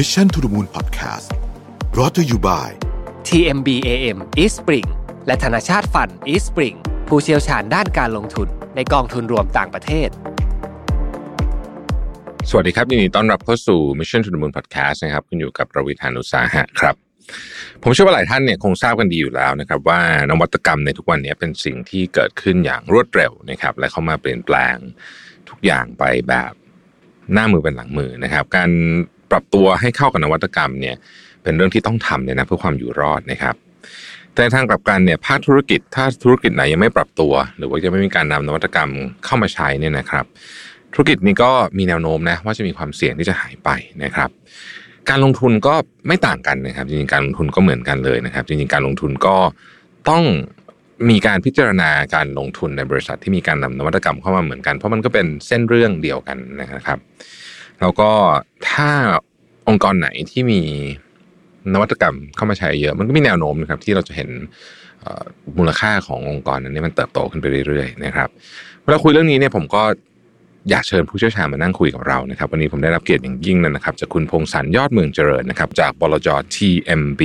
Mission to the Moon Podcast รอ t ธออยู่บ่าย TMB AM East Spring และธนาชาติฟัน East Spring ผู้เชี่ยวชาญด้านการลงทุนในกองทุนรวมต่างประเทศ สวัสดีครับยินดีต้อนรับเข้าสู่ Mission to the Moon Podcast นะครับคุณอยู่กับประวิทยานุสาหะครับ ผมเชื่อว่าหลายท่านเนี่ยคงทราบกันดีอยู่แล้วนะครับ ว่านวัตกรรมในทุกวันนี้เป็นสิ่งที่เกิดขึ้นอย่างรวดเร็วนะครับ และเข้ามาเปลี่ยนแปลงทุกอย่างไปแบบหน้ามือเป็นหลังมือนะครับ การ ปรับตัวให้เข้ากับนวัตกรรมเนี่ยเป็นเรื่องที่ต้องทำเนี่ยนะเพื่อความอยู่รอดนะครับแต่ในทางกลับกันเนี่ยภาคธุรกิจถ้าธุรกิจไหนยังไม่ปรับตัว หรือว่ายังไม่มีการนำนวัตกรรมเข้ามาใช้เนี่ยนะครับ ธุรกิจนี้ก็มีแนวโน้มนะว่าจะมีความเสี่ยงที่จะหายไปนะครับ การลงทุนก็ไม่ต่างกันนะครับจริงๆการลงทุนก็เหมือนกันเลยนะครับ จริงๆการลงทุนก็ต้องมีการพิจารณาการลงทุนในบริษัทที่มีการนำนวัตกรรมเข้ามาเหมือนกันเพราะมันก็เป็นเส้นเรื่องเดียวกันนะครับ แล้วก็ถ้า องค์กรไหนที่มีนวัตกรรมเข้ามาใช้เยอะ มันก็มีแนวโน้มนะครับ ที่เราจะเห็นมูลค่าขององค์กรนั้นนี่มันเติบโตขึ้นไปเรื่อยๆนะครับเวลาคุยเรื่องนี้เนี่ยผมก็อยากเชิญผู้เชี่ยวชาญมานั่งคุยกับเรานะครับ วันนี้ผมได้รับเกียรติอย่างยิ่งนะครับ จากคุณพงศสันยอดเมืองเจริญนะครับ จากบลจ TMB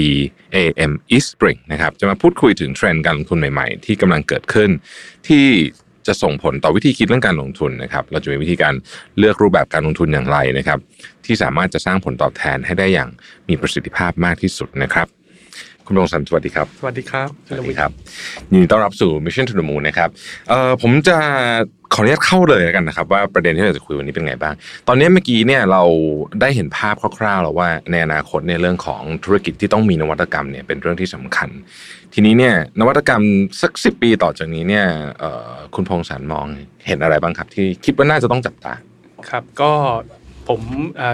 AM East Spring นะครับ จะมาพูดคุยถึงเทรนด์การลงทุนใหม่ๆ ที่กำลังเกิดขึ้นที่ จะส่งผลต่อวิธีคิดเรื่องการลงทุนนะครับ เราจะมีวิธีการเลือกรูปแบบการลงทุนอย่างไรนะครับ ที่สามารถจะสร้างผลตอบแทนให้ได้อย่างมีประสิทธิภาพมากที่สุดนะครับ คุณพงศสันสวัสดีครับ สวัสดีครับ สวัสดีครับยินดีต้อนรับสู่ Mission to the Moon นะครับเอ่อผมจะขออนุญาตเข้าเลยกันนะครับ ว่าประเด็นที่เราจะคุยวันนี้เป็นไงบ้าง ตอนนี้เมื่อกี้เนี่ยเราได้เห็นภาพคร่าวๆแล้วว่าในอนาคตในเรื่องของธุรกิจที่ต้องมีนวัตกรรมเนี่ยเป็นเรื่องที่สำคัญ ทีนี้เนี่ยนวัตกรรมสักสิบปีต่อจากนี้เนี่ยเอ่อคุณพงศสันมองเห็นอะไรบ้างครับ ที่คิดว่าน่าจะต้องจับตาครับก็ ผม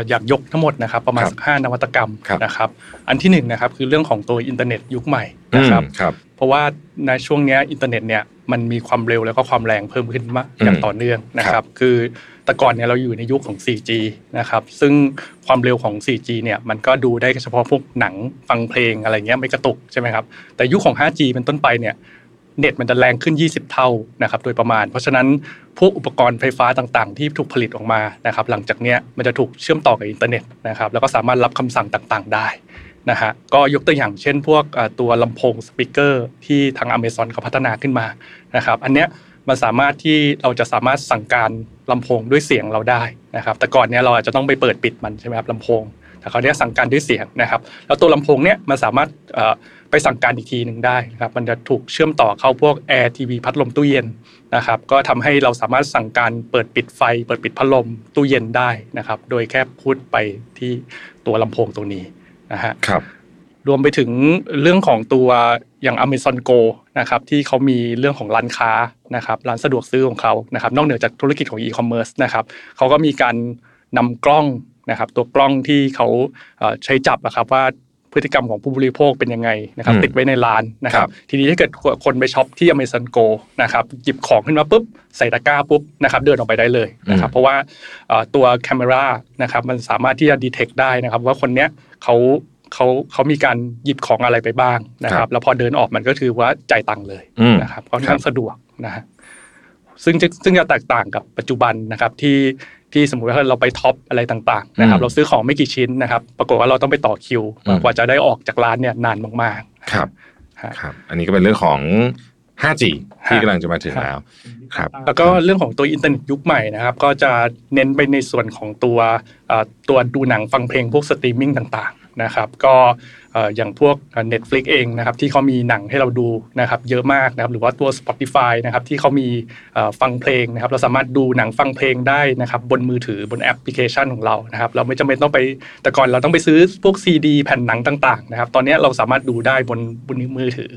อยากยกทั้งหมดนะครับประมาณสักห้านวัตกรรมครับนะครับอันที่หนึ่งนะครับคือเรื่องของตัวอินเทอร์เน็ตยุคใหม่นะครับครับเพราะว่าในช่วงเนี้ยอินเทอร์เน็ตเนี่ยมันมีความเร็วแล้วก็ความแรงเพิ่มขึ้นมากอย่างต่อเนื่องนะครับครับคือแต่ก่อนเนี่ยเราอยู่ในยุคของ 4G นะครับซึ่งความเร็วของ 4G เนี่ยมันก็ดูได้เฉพาะพวกหนังฟังเพลงอะไรเงี้ยไม่กระตุกใช่ไหมครับแต่ยุคของ 5G เป็นต้นไปเนี่ย เน็ตมันจะแรงขึ้น 20 เท่านะครับโดยประมาณ เพราะฉะนั้นพวกอุปกรณ์ไฟฟ้าต่างๆ ที่ถูกผลิตออกมานะครับหลังจากนี้มันจะถูกเชื่อมต่อกับอินเทอร์เน็ตนะครับแล้วก็สามารถรับคำสั่งต่างๆ ได้นะฮะก็ยกตัวอย่างเช่น พวกตัวลำโพง speaker ที่ทาง Amazon เขาพัฒนาขึ้นมานะครับอันเนี้ยมันสามารถที่เราจะสามารถสั่งการลำโพงด้วยเสียงเราได้นะครับแต่ก่อนเนี้ยเราอาจจะต้องไปเปิดปิดมันใช่ไหมครับลำโพงแต่เขาเนี้ยสั่งการด้วยเสียงนะครับแล้วตัวลำโพงเนี้ยมันสามารถ ไปสั่งการอีกทีหนึ่งได้นะครับมันจะถูกเชื่อมต่อเข้าพวกแอร์ทีวีพัดลมตู้เย็นนะครับก็ทำให้เราสามารถสั่งการเปิดปิดไฟ เปิดปิดพัดลมตู้เย็นได้นะครับ โดยแค่พูดไปที่ตัวลำโพงตัวนี้นะฮะครับรวมไปถึงเรื่องของตัวอย่าง Amazon Go นะครับที่เขามีเรื่องของร้านค้านะครับร้านสะดวกซื้อของเขานะครับนอกเหนือจากธุรกิจของ e-commerce นะครับเขาก็มีการนำกล้องนะครับตัวกล้องที่เขาเอ่อใช้จับนะครับว่า พฤติกรรมของผู้บริโภคเป็นยังไงนะครับอืมติดไว้ในร้านนะครัครับบทีนี้ถ้าเกิดคนไปช็อปที่ Amazon Go นะครับหยิบของขึ้นมาปุ๊บใส่ตะกร้าปุ๊บนะครับเดินออกไปได้เลยนะครับเพราะว่าเอ่อตัวแคม e รานะครับมันสามารถที่จะดีเทคได้นะครับว่าคนเนี้ยเขาเขาเขามีการหยิบของอะไรไปบ้างนะคครัรับบแล้วพอเดินออกมันก็คือว่าจ่ายตังค์เลยอืมนะครับค่อนข้างสะดวกนะฮะซึ่งจะซึ่งจะแตกต่างกับปัจจุบันนะครับที่ ที่สมมุติว่าเราไปท็อปอะไรต่างๆนะครับอืมเราซื้อของไม่กี่ชิ้นนะครับ ปรากฏว่าเราต้องไปต่อคิวอืมกว่าจะได้ออกจากร้านเนี่ยนานมากๆครับฮะครับ อันนี้ก็เป็นเรื่องของ 5G ที่ฮะกำลังจะมาถึงแล้วครับแล้วก็เรื่องของตัวอินเทอร์เน็ตยุคใหม่นะครับ ก็จะเน้นไปในส่วนของตัวเอ่อตัวดูหนังฟังเพลงพวกสตรีมมิ่งต่างๆ นะครับก็อย่างพวก Netflix เองนะครับที่เขามีหนังให้เราดูนะครับเยอะมากนะครับหรือว่าตัว Spotify นะครับที่เขามีฟังเพลงนะครับเราสามารถดูหนังฟังเพลงได้นะครับบนมือถือบนแอปพลิเคชันของเรานะครับเราไม่จำเป็นต้องไปแต่ก่อนเราต้องไปซื้อพวกซีดีแผ่นหนังต่างๆนะครับตอนนี้เราสามารถดูได้บนบนมือถือ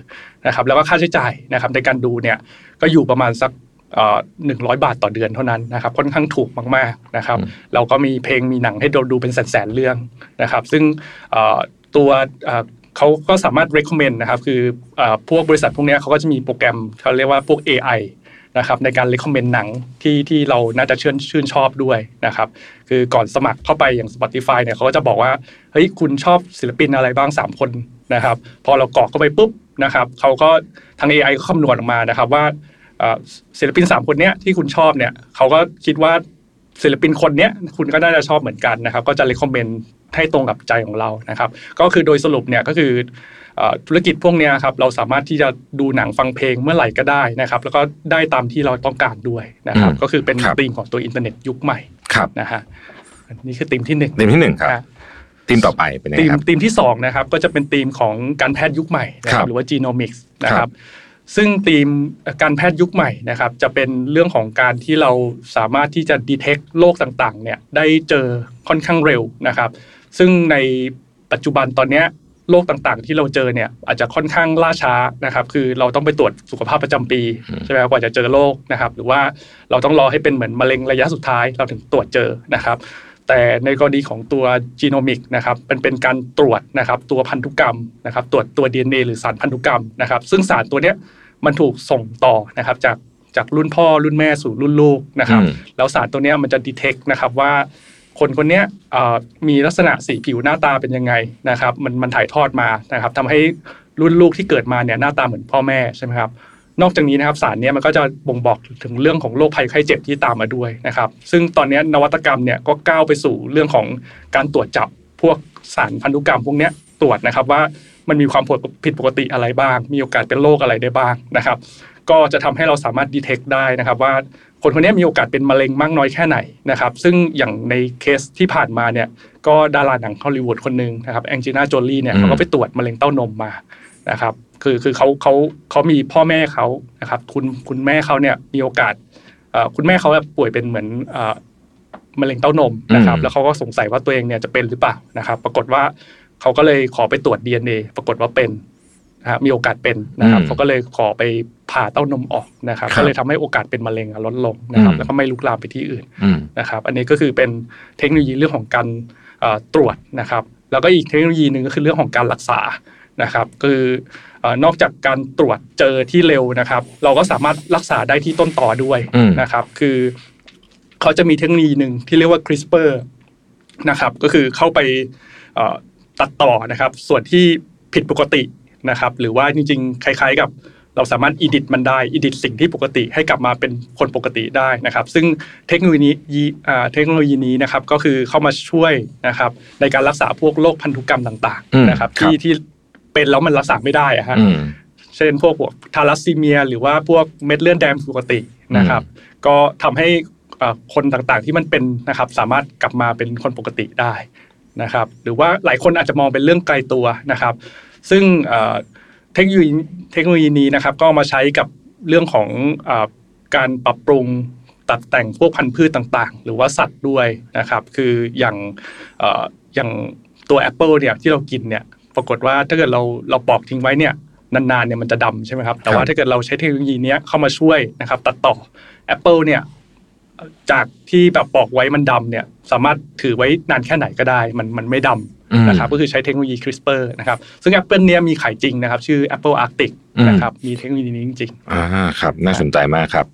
นะครับแล้วก็ค่าใช้จ่ายนะครับในการดูเนี่ยก็อยู่ประมาณสัก หนึ่งร้อยบาทต่อเดือนเท่านั้นนะครับค่อนข้างถูกมากๆนะครับอืมเราก็มีเพลงมีหนังให้เราดูเป็นแสนๆเรื่องนะครับ ซึ่งเอ่อตัวเอ่อเขาก็สามารถ recommend นะครับคือเอ่อพวกบริษัทพวกเนี้ยเขาก็จะมีโปรแกรมเขาเรียกว่าพวก AI นะครับในการ recommend หนังที่ที่เราน่าจะชื่นชื่นชอบด้วยนะครับคือก่อนสมัครเข้าไปอย่าง Spotify เนี่ยเขาก็จะบอกว่าเฮ้ยคุณชอบศิลปินอะไรบ้าง 3 คนนะครับ พอเรากรอกเข้าไปปุ๊บนะครับเขาก็ทาง AI ก็คำนวณออกมานะครับว่าเอ่อ ศิลปินสามคนเนี้ยที่คุณชอบเนี่ยเขาก็คิดว่าศิลปินคนเนี้ยคุณก็น่าจะชอบเหมือนกันนะครับ ก็จะเลคคอมเมนต์ให้ตรงกับใจของเรานะครับ ก็คือโดยสรุปเนี่ยก็คือเอ่อธุรกิจพวกเนี้ยครับเราสามารถที่จะดูหนังฟังเพลงเมื่อไหร่ก็ได้นะครับ แล้วก็ได้ตามที่เราต้องการด้วยนะครับอืมก็คือเป็นครับธีมของตัวอินเทอร์เน็ตยุคใหม่ครับนะฮะอันนี่คือธีมที่หนึ่งทีมที่หนึ่งครับอะทีมต่อไปเป็นยังธีไงมครับธีมที่สองนะครับก็จะเป็นธีมของการแพทย์ยุคใหม่นะคครัรับบหรือว่า genomics นะคครัรับบ ซึ่งธีมการแพทย์ยุคใหม่นะครับ จะเป็นเรื่องของการที่เราสามารถที่จะ detect โรคต่างๆ เนี่ยได้เจอค่อนข้างเร็วนะครับ ซึ่งในปัจจุบันตอนเนี้ยโรคต่างๆ ที่เราเจอเนี่ยอาจจะค่อนข้างล่าช้านะครับ คือเราต้องไปตรวจสุขภาพประจำปีอืมใช่ไหมครับกว่าจะเจอโรคนะครับ หรือว่าเราต้องรอให้เป็นเหมือนมะเร็งระยะสุดท้ายเราถึงตรวจเจอนะครับ แต่ในกรณีของตัวจีโนมิกนะครับเป็นเป็นการตรวจนะครับตัวพันธุกรรมนะครับตรวจตัว DNA หรือสารพันธุกรรมนะครับ ซึ่งสารตัวเนี้ยมันถูกส่งต่อนะครับจากจากรุ่นพ่อรุ่นแม่สู่รุ่นลูกนะครับอืมแล้วสารตัวเนี้ยมันจะดีเทคนะครับว่าคนคนเนี้ยเอ่อมีลักษณะสีผิวหน้าตาเป็นยังไงนะครับ มันมันถ่ายทอดมานะครับทำให้รุ่นลูกที่เกิดมาเนี่ยหน้าตาเหมือนพ่อแม่ใช่ไหมครับ นอกจากนี้นะครับสารนี้มันก็จะบ่งบอกถึงเรื่องของโรคภัยไข้เจ็บที่ตามมาด้วยนะครับ ซึ่งตอนนี้นวัตกรรมเนี่ยก็ก้าวไปสู่เรื่องของการตรวจจับพวกสารพันธุกรรมพวกนี้ตรวจนะครับว่ามันมีความผิดปกติอะไรบ้าง มีโอกาสเป็นโรคอะไรได้บ้างนะครับ ก็จะทำให้เราสามารถดีเทคได้นะครับ ว่าคนคนนี้มีโอกาสเป็นมะเร็งมากน้อยแค่ไหนนะครับ ซึ่งอย่างในเคสที่ผ่านมาเนี่ยก็ดาราหนังฮอลลีวูดคนหนึ่งนะครับแองจีน่าโจลี่เนี่ยเขาก็ไปตรวจมะเร็งเต้านมมานะครับ คือคือเขาเขาเขามีพ่อแม่เขานะครับ คุณคุณแม่เขาเนี่ยมีโอกาสเอ่อคุณแม่เขาแบบป่วยเป็นเหมือนเอ่อมะเร็งเต้านมนะครับอืมแล้วเขาก็สงสัยว่าตัวเองเนี่ยจะเป็นหรือเปล่านะครับ ปรากฏว่าเขาก็เลยขอไปตรวจ DNA ปรากฏว่าเป็นนะฮะมีโอกาสเป็นนะครับอืมเขาก็เลยขอไปผ่าเต้านมออกนะครับครับก็เลยทำให้โอกาสเป็นมะเร็งอะลดลงนะครับอืมแล้วก็ไม่ลุกลามไปที่อื่นอืมนะครับ อันนี้ก็คือเป็นเทคโนโลยีเรื่องของการเอ่อตรวจนะครับ แล้วก็อีกเทคโนโลยีหนึ่งก็คือเรื่องของการรักษา นะครับ คือเอ่อนอกจากการตรวจเจอที่เร็วนะครับ เราก็สามารถรักษาได้ที่ต้นต่อด้วยอืมนะครับ คือเขาจะมีเทคโนโลยีหนึ่งที่เรียกว่า CRISPR นะครับ ก็คือเข้าไปเอ่อตัดต่อนะครับ ส่วนที่ผิดปกตินะครับ หรือว่าจริงๆ คล้าย ๆ กับเราสามารถอิดิตมันได้อิดิตสิ่งที่ปกติให้กลับมาเป็นคนปกติได้นะครับ ซึ่งเทคโนโลยีนี้อ่าเทคโนโลยีนี้นะครับก็คือเข้ามาช่วยนะครับ ในการรักษาพวกโรคพันธุกรรมต่างอืมๆนะครับครับ ที่ที่ เป็นแล้วมันรักษาไม่ได้อะฮะอืมเช่นพวกพวกทาลัสซีเมีย หรือว่าพวกเม็ดเลือดแดงผิดปกตินะครับ ก็ทำให้เอ่อคนต่างๆที่มันเป็นนะครับสามารถกลับมาเป็นคนปกติได้นะครับ หรือว่าหลายคนอาจจะมองเป็นเรื่องไกลตัวนะครับ ซึ่งเอ่อเทคโนโลยีเทคโนโลยีนี้นะครับ ก็เอามาใช้กับเรื่องของเออการปรับปรุงตัดแต่งพวกพันธุ์พืชต่างๆ หรือว่าสัตว์ด้วยนะครับ คืออย่างเอ่ออย่างตัวแอปเปิลเนี่ยที่เรากินเนี่ย ปรากฏว่าถ้าเกิดเราเราปอกทิ้งไว้เนี่ยนานๆเนี่ยมันจะดำใช่ไหมครับ แต่ว่าถ้าเกิดเราใช้เทคโนโลยีเนี้ยเข้ามาช่วยนะครับตัดต่อแอปเปิลเนี่ยจากที่แบบปอกไว้มันดำเนี่ยสามารถถือไว้นานแค่ไหนก็ได้ มันมันไม่ดำอืมนะครับก็คือใช้เทคโนโลยี CRISPR นะครับซึ่ง Apple เนี่ยมีขายจริงนะครับ ชื่อ Apple Arctic อืมนะครับมีเทคโนโลยีนี้จริงอ่าครับน่าสนใจมากครับ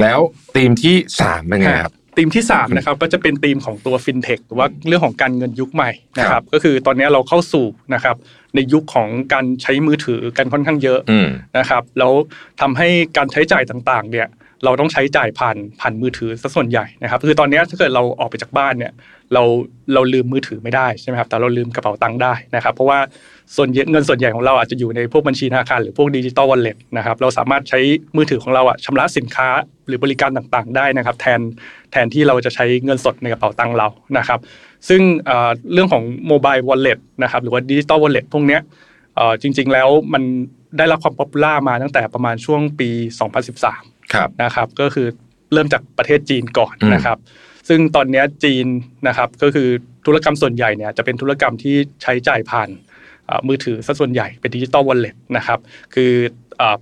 แล้วธีมที่สามเป็นๆไงครับ ธีมที่3นะครับก็จะเป็นธีมของตัว FinTech หรือว่าเรื่องของการเงินยุคใหม่นะคครัรับบก็คือตอนนี้เราเข้าสู่นะครับในยุคของการใช้มือถือกันค่อนข้างเยอะอืมนะครับ แล้วทำให้การใช้จ่ายต่างๆ เนี่ย เราต้องใช้จ่ายผ่านผ่านมือถือซะส่วนใหญ่นะครับคือตอนนี้ถ้าเกิดเราออกไปจากบ้านเนี่ยเราเราลืมมือถือไม่ได้ใช่ไหมครับแต่เราลืมกระเป๋าตังค์ได้นะครับ เพราะว่าส่วนเงินส่วนใหญ่ของเราอาจจะอยู่ในพวกบัญชีธนาคารหรือพวก digital wallet นะครับเราสามารถใช้มือถือของเราอะชำระสินค้าหรือบริการต่างๆ ได้นะครับ แทนแทนที่เราจะใช้เงินสดในกระเป๋าตังค์เรานะครับ ซึ่งเรื่องของ mobile wallet นะครับหรือว่า digital wallet พวกเนี้ยจริง ๆ แล้วมันได้รับความ popular มาตั้งแต่ประมาณช่วงปี 2013ครับ นะครับ ก็คือเริ่มจากประเทศจีนก่อนอืมนะครับ ซึ่งตอนเนี้ยจีนนะครับก็คือธุรกรรมส่วนใหญ่เนี่ยจะเป็นธุรกรรมที่ใช้จ่ายผ่านเอ่อมือถือซะส่วนใหญ่เป็น digital wallet นะครับ คือเอ่อ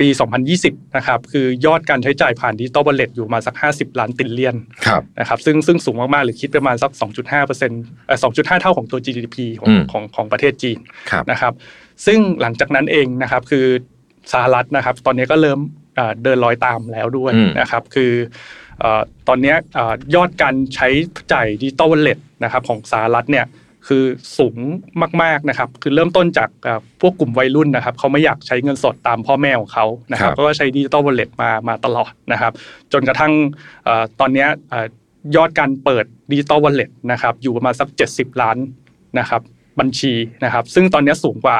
ปี 2020 นะครับ คือยอดการใช้จ่ายผ่าน digital wallet อยู่ประมาณสัก 50 ล้าน trillion ครับนะครับ ซึ่งซึ่งสูงมาก ๆ หรือคิดประมาณสัก 2.5เปอร์เซ็นต์เอ่อ2.5 เท่าของตัว GDP ของอืมของของประเทศจีนครับนะครับ ซึ่งหลังจากนั้นเองนะครับ คือสหรัฐนะครับ ตอนนี้ก็เริ่ม เอ่อเดินรอยตามแล้วด้วยอืมนะครับ คือเอ่อตอนเนี้ยเอ่อยอดการใช้จ่าย digital wallet นะครับของสหรัฐเนี่ยคือสูงมากๆนะครับ คือเริ่มต้นจากเอ่อพวกกลุ่มวัยรุ่นนะครับเขาไม่อยากใช้เงินสดตามพ่อแม่ของเขานะครับครับก็ใช้ digital wallet มามาตลอดนะครับ จนกระทั่งเอ่อตอนเนี้ยเอ่อยอดการเปิด digital wallet นะครับอยู่ประมาณสัก 70 ล้านนะครับบัญชีนะครับ ซึ่งตอนนี้สูงกว่า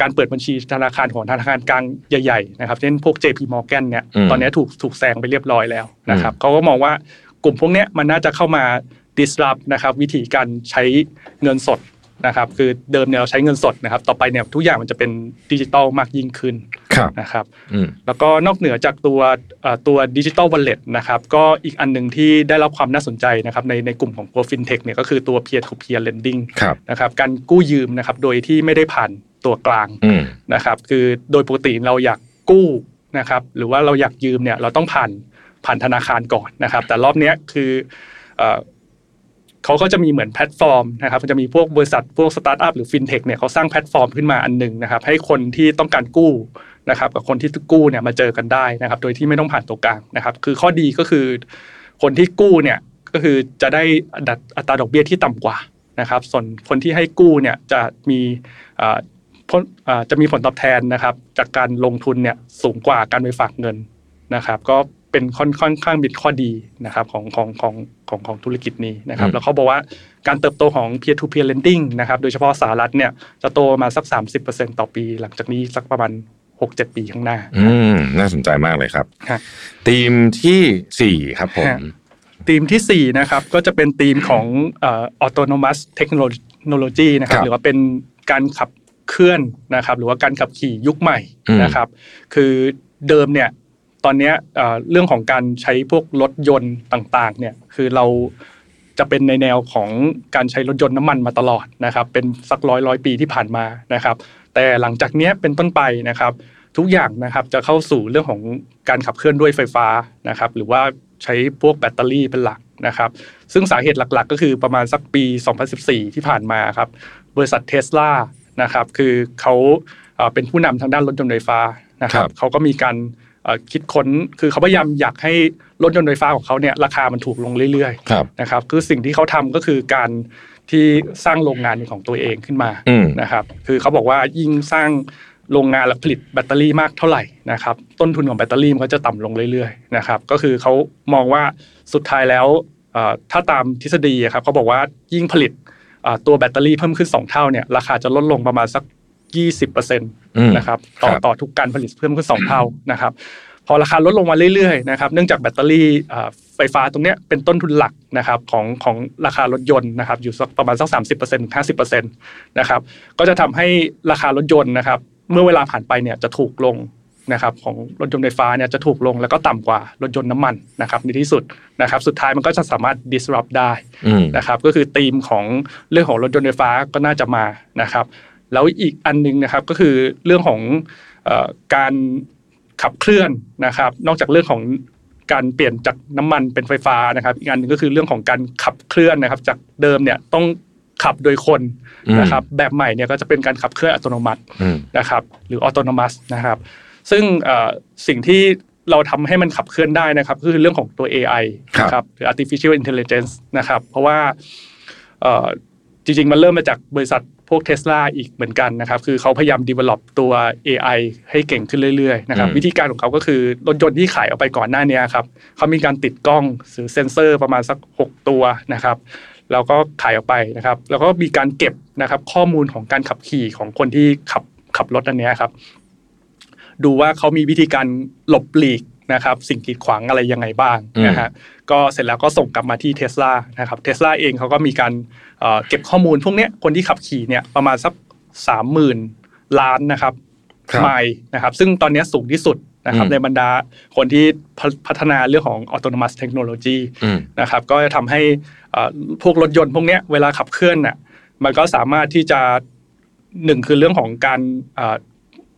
การเปิดบัญชีธนาคารของธนาคารกลางใหญ่ๆนะครับเช่นพวก JP Morgan เนี่ยตอนนี้ถูกถูกแซงไปเรียบร้อยแล้วนะครับเขาก็มองว่ากลุ่มพวกนี้มันน่าจะเข้ามา disrupt นะครับวิธีการใช้เงินสด นะครับคือเดิมเนี่ยเราใช้เงินสดนะครับ ต่อไปเนี่ยทุกอย่างมันจะเป็นดิจิตอลมากยิ่งขึ้นนะครับแล้วก็นอกเหนือจากตัวตัว digital wallet นะครับก็อีกอันหนึ่งที่ได้รับความน่าสนใจนะครับในในกลุ่มของตัวฟินเทคเนี่ยก็คือตัว peer to peer lending นะครับการกู้ยืมนะครับโดยที่ไม่ได้ผ่านตัวกลางนะครับคือโดยปกติเราอยากกู้นะครับหรือว่าเราอยากยืมเนี่ยเราต้องผ่านผ่านธนาคารก่อนนะครับ แต่รอบนี้คือ เขาก็จะมีเหมือนแพลตฟอร์มนะครับมันจะมีพวกบริษัทพวกสตาร์ทอัพหรือฟินเทคเนี่ยเขาสร้างแพลตฟอร์มขึ้นมาอันหนึ่งนะครับ ให้คนที่ต้องการกู้นะครับกับคนที่กู้เนี่ยมาเจอกันได้นะครับ โดยที่ไม่ต้องผ่านตัวกลางนะครับ คือข้อดีก็คือ คนที่กู้เนี่ยก็คือจะได้อัตราดอกเบี้ยที่ต่ำกว่านะครับ ส่วนคนที่ให้กู้เนี่ยจะมีจะมีผลตอบแทนนะครับ จากการลงทุนเนี่ยสูงกว่าการไปฝากเงินนะครับ ก็ เป็นค่อนค่อนข้างเป็นข้อดีนะครับของของของของของธุรกิจนี้นะครับแล้วเขาบอกว่าการเติบโตของ peer to peer lending นะครับโดยเฉพาะสหรัฐเนี่ยจะโตมาสัก 30%ต่อปี หลังจากนี้สักประมาณหกเจ็ดปีข้างหน้า อืม น่าสนใจมากเลยครับธีมที่สี่ครับผมธีมที่สี่นะครับก็จะเป็นธีมของเอ่อ autonomous technology นะครับหรือว่าเป็นการขับเคลื่อนนะครับ หรือว่าการขับขี่ยุคใหม่นะครับ คือเดิมเนี่ย ตอนนี้เรื่องของการใช้พวกรถยนต์ต่างๆเนี่ยคือเราจะเป็นในแนวของการใช้รถยนต์น้ำมันมาตลอดนะครับ เป็นสักร้อยร้อยปีที่ผ่านมานะครับ แต่หลังจากนี้เป็นต้นไปนะครับ ทุกอย่างนะครับจะเข้าสู่เรื่องของการขับเคลื่อนด้วยไฟฟ้านะครับ หรือว่าใช้พวกแบตเตอรี่เป็นหลักนะครับ ซึ่งสาเหตุหลักๆ ก็คือประมาณสักปี 2014 ที่ผ่านมาครับบริษัทเทสลานะครับ คือเขาเป็นผู้นำทางด้านรถยนต์ไฟฟ้านะครับเขาก็มีการ คิดค้นคือเขาพยายามอยากให้รถยนต์ไฟฟ้าของเขาเนี่ยราคามันถูกลงเรื่อยๆนะครับคือสิ่งที่เขาทำก็คือการที่สร้างโรงงานของตัวเองขึ้นมานะครับคือเขาบอกว่ายิ่งสร้างโรงงานและผลิตแบตเตอรี่มากเท่าไหร่นะครับต้นทุนของแบตเตอรี่มันก็จะต่ำลงเรื่อยๆนะครับก็คือเขามองว่าสุดท้ายแล้วถ้าตามทฤษฎีครับเขาบอกว่ายิ่งผลิตตัวแบตเตอรี่เพิ่มขึ้น 2 เท่าเนี่ยราคาจะลดลงประมาณสักยี่สิบเปอร์เซ็นต์ นะครับต่อต่อทุกการผลิตเพิ่มขึ้นสองเท่านะครับพอราคาลดลงมาเรื่อยๆนะครับเนื่องจากแบตเตอรี่ไฟฟ้าตรงนี้เป็นต้นทุนหลักนะครับของของราคารถยนต์นะครับอยู่สักประมาณสักสามสิบเปอร์เซ็นต์ถึงห้าสิบเปอร์เซ็นต์นะครับก็จะทำให้ราคารถยนต์นะครับเมื่อเวลาผ่านไปเนี่ยจะถูกลงนะครับของรถยนต์ไฟฟ้าเนี่ยจะถูกลงแล้วก็ต่ำกว่ารถยนต์น้ำมันนะครับในที่สุดนะครับสุดท้ายมันก็จะสามารถ disrupt ได้นะครับก็คือธีมของเรื่องของรถยนต์ไฟฟ้าก็น่าจะมานะครับ แล้วอีกอันนึงนะครับก็คือเรื่องของการขับเคลื่อนนะครับ นอกจากเรื่องของการเปลี่ยนจากน้ำมันเป็นไฟฟ้านะครับ อีกอันนึงก็คือเรื่องของการขับเคลื่อนนะครับ จากเดิมเนี่ยต้องขับโดยคนนะครับ แบบใหม่เนี่ยก็จะเป็นการขับเคลื่อนอัตโนมัตินะครับ หรือออโตนมัสนะครับ ซึ่งสิ่งที่เราทำให้มันขับเคลื่อนได้นะครับก็คือเรื่องของตัว AI นะครับหรือ artificial intelligence นะครับ เพราะว่าจริงๆ มันเริ่มมาจากบริษัท พวกเทสลาอีกเหมือนกันนะครับคือเขาพยายาม develop ตัว AI ให้เก่งขึ้นเรื่อยๆนะครับวิธีการของเขาก็คือรถยนต์ที่ขายออกไปก่อนหน้านี้ครับเขามีการติดกล้องหรือเซ็นเซอร์ประมาณสัก 6 ตัวนะครับแล้วก็ขายออกไปนะครับ แล้วก็มีการเก็บนะครับ ข้อมูลของการขับขี่ของคนที่ขับขับรถอันนี้ครับ ดูว่าเขามีวิธีการหลบหลีกนะครับ สิ่งกีดขวางอะไรยังไงบ้างนะฮะก็เสร็จแล้วก็ส่งกลับมาที่เทสลานะครับเทสลาเองเขาก็มีการ เก็บข้อมูลพวกนี้คนที่ขับขี่เนี่ยประมาณสักสามหมื่นล้านนะครับไมล์นะครับ ซึ่งตอนนี้สูงที่สุดนะครับในบรรดาคนที่พัฒนาเรื่องของ autonomous technology นะครับ ก็จะทำให้พวกรถยนต์พวกนี้เวลาขับเคลื่อนน่ะมันก็สามารถที่จะหนึ่งคือเรื่องของการ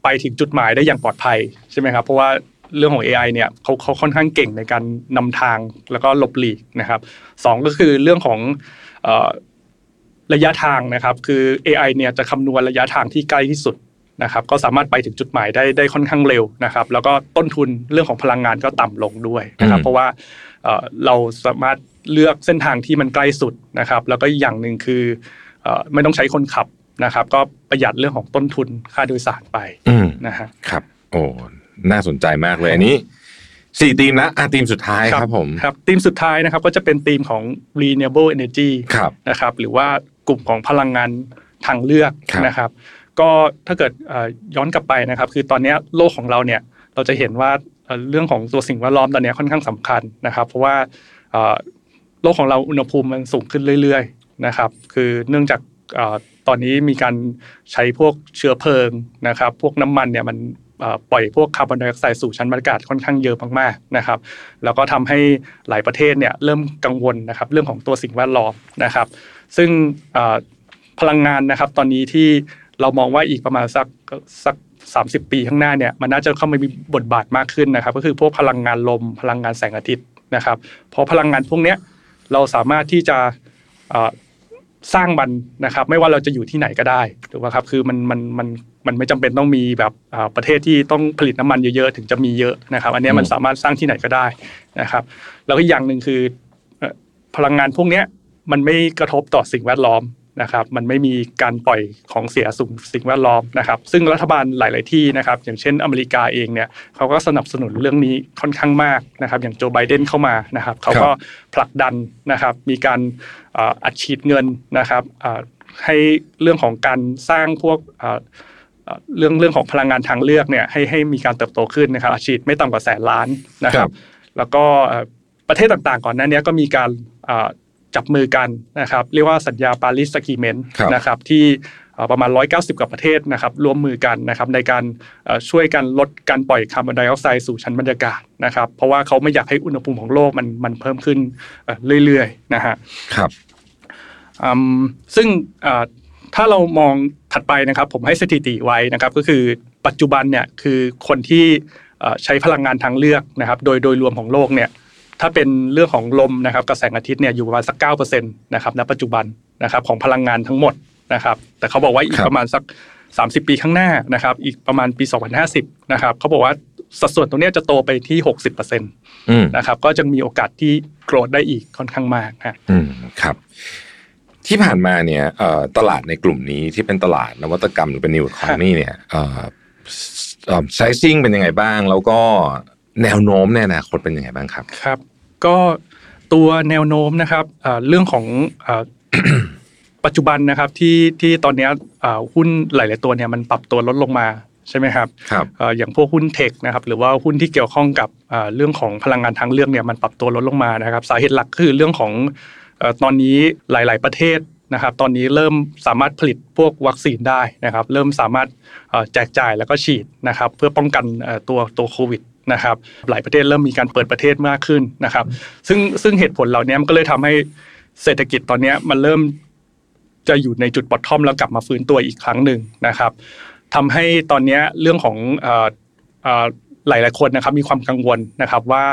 ไปถึงจุดหมายได้อย่างปลอดภัยใช่ไหมครับ เพราะว่าเรื่องของ AI เนี่ยเขาเขาค่อนข้างเก่งในการนำทางแล้วก็หลบหลีกนะครับสองก็คือเรื่องของ ระยะทางนะครับ คือ AI เนี่ยจะคำนวณระยะทางที่ใกล้ที่สุดนะครับ ก็สามารถไปถึงจุดหมายได้ได้ค่อนข้างเร็วนะครับ แล้วก็ต้นทุนเรื่องของพลังงานก็ต่ำลงด้วยนะครับ เพราะว่าเราสามารถเลือกเส้นทางที่มันใกล้สุดนะครับ แล้วก็อย่างหนึ่งคือไม่ต้องใช้คนขับนะครับ ก็ประหยัดเรื่องของต้นทุนค่าโดยสารไปนะฮะครับ โอ้น่าสนใจมากเลยอันนี้สี่ธีมแล้วอะธีมสุดท้ายครับผมครับธีมสุดท้ายนะครับก็จะเป็นธีมของ renewable energy ครับนะครับหรือว่า กลุ่มของพลังงานทางเลือกครับนะครับ ก็ถ้าเกิดเอ่อย้อนกลับไปนะครับ คือตอนเนี้ยโลกของเราเนี่ยเราจะเห็นว่าเอ่อเรื่องของตัวสิ่งแวดล้อมตอนเนี้ยค่อนข้างสำคัญนะครับ เพราะว่าเอ่อโลกของเราอุณหภูมิมันสูงขึ้นเรื่อย ๆนะครับ คือเนื่องจากเอ่อตอนนี้มีการใช้พวกเชื้อเพลิงนะครับ พวกน้ำมันเนี่ยมันเอ่อปล่อยพวกคาร์บอนไดออกไซด์สู่ชั้นบรรยากาศค่อนข้างเยอะมากๆนะครับ แล้วก็ทำให้หลายประเทศเนี่ยเริ่มกังวลนะครับ เรื่องของตัวสิ่งแวดล้อมนะครับ ซึ่งพลังงานนะครับ ตอนนี้ที่เรามองว่าอีกประมาณสักสักสามสิบปีข้างหน้าเนี่ยมันน่าจะเข้ามามีบทบาทมากขึ้นนะครับ ก็คือพวกพลังงานลม พลังงานแสงอาทิตย์นะครับเพราะพลังงานพวกเนี้ยเราสามารถที่จะสร้างมันนะครับ ไม่ว่าเราจะอยู่ที่ไหนก็ได้ถูกไหมครับคือมันมันมันมันไม่จำเป็นต้องมีแบบประเทศที่ต้องผลิตน้ำมันเยอะๆถึงจะมีเยอะนะครับ อันนี้มันสามารถสร้างที่ไหนก็ได้นะครับ แล้วก็อย่างหนึ่งคือเอ่อพลังงานพวกเนี้ย มันไม่กระทบต่อสิ่งแวดล้อมนะครับ มันไม่มีการปล่อยของเสียสู่สิ่งแวดล้อมนะครับ ซึ่งรัฐบาลหลาย ๆ ที่นะครับ อย่างเช่นอเมริกาเองเนี่ยเขาก็สนับสนุนเรื่องนี้ค่อนข้างมากนะครับ อย่างโจไบเดนเข้ามานะครับ เขาก็ผลักดันนะครับ มีการเอ่ออัดฉีดเงินนะครับเอ่อให้เรื่องของการสร้างพวกเอ่อเอ่อเรื่องเรื่องของพลังงานทางเลือกเนี่ยให้ให้มีการเติบโตขึ้นนะครับอาชีพไม่ต่ำกว่าแสนล้านนะคครัรับบแล้วก็เอ่อประเทศต่างๆ ก่อนหน้านี้ก็มีการเอ่อ จับมือกันนะครับเรียกว่าสัญญาปารีส a ก r เมนต์ครับนะครับที่เอ่อประมาณ 190 กว่าประเทศนะครับร่วมมือกันนะครับในการเอ่อช่วยกันลดการปล่อยคาร์บอนไดออกไซด์สู่ชั้นบรรยากาศนะครับเพราะว่าเขาไม่อยากให้อุณหภูมิของโลกมันมันเพิ่มขึ้นเอ่อเรื่อยๆนะฮะครับอืมซึ่งเอ่อถ้าเรามองถัดไปนะครับผมให้สถิติไว้นะครับก็คือปัจจุบันเนี่ยคือคนที่เอ่อใช้พลังงานทางเลือกนะครับโดยโดยรวมของโลกเนี่ย ถ้าเป็นเรื่องของลมนะครับกระแสงอาทิตย์เนี่ยอยู่ประมาณสักเก้าเปอร์เซ็นต์นะครับณปัจจุบันนะครับของพลังงานทั้งหมดนะครับ แต่เขาบอกว่าอีคกรับประมาณสัก30ปีข้างหน้านะครับ อีกประมาณปี2050นะครับเขาบอกว่าสัดส่วนตรงเนี้ยจะโตไปที่60%นอืมะครับ ก็จะมีโอกาสที่โกรธได้อีกค่อนข้างมากนะอืมครับ ที่ผ่านมาเนี่ยเอ่อตลาดในกลุ่มนี้ที่เป็นตลาดนวัตกรรมหรือเป็นนิวคอนนี่เนี่ยเอ่อไซซิ่งเป็นยังไงบ้าง แล้วก็แนวโน้มในอนาคตเป็นยังไงบ้างครับ ครับ ก็ตัวแนวโน้มนะครับเอ่อเรื่องของเอ่อปัจจุบันนะครับที่ที่ตอนเนี้ยเอ่อหุ้นหลาย ๆ ตัวเนี่ยมันปรับตัวลดลงมาใช่ไหมครับครับเอ่ออย่างพวกหุ้นเทคนะครับหรือว่าหุ้นที่เกี่ยวข้องกับเอ่อเรื่องของพลังงานทางเลือกเนี่ยมันปรับตัวลดลงมานะครับ สาเหตุหลักคือเรื่องของเอ่อตอนนี้หลาย ๆ ประเทศนะครับ ตอนนี้เริ่มสามารถผลิตพวกวัคซีนได้นะครับ เริ่มสามารถเอ่อแจกจ่ายแล้วก็ฉีดนะครับ เพื่อป้องกันเอ่อตัวตัวโควิด นะครับหลายประเทศเริ่มมีการเปิดประเทศมากขึ้นนะครับ ซึ่งซึ่งเหตุผลเหล่านี้มันก็เลยทำให้เศรษฐกิจตอนนี้มันเริ่มจะอยู่ในจุด bottom แล้วกลับมาฟื้นตัวอีกครั้งหนึ่งนะครับทำให้ตอนนี้เรื่องของเอ่อเอ่อหลายคนนะครับมีความกังวลนะครับว่า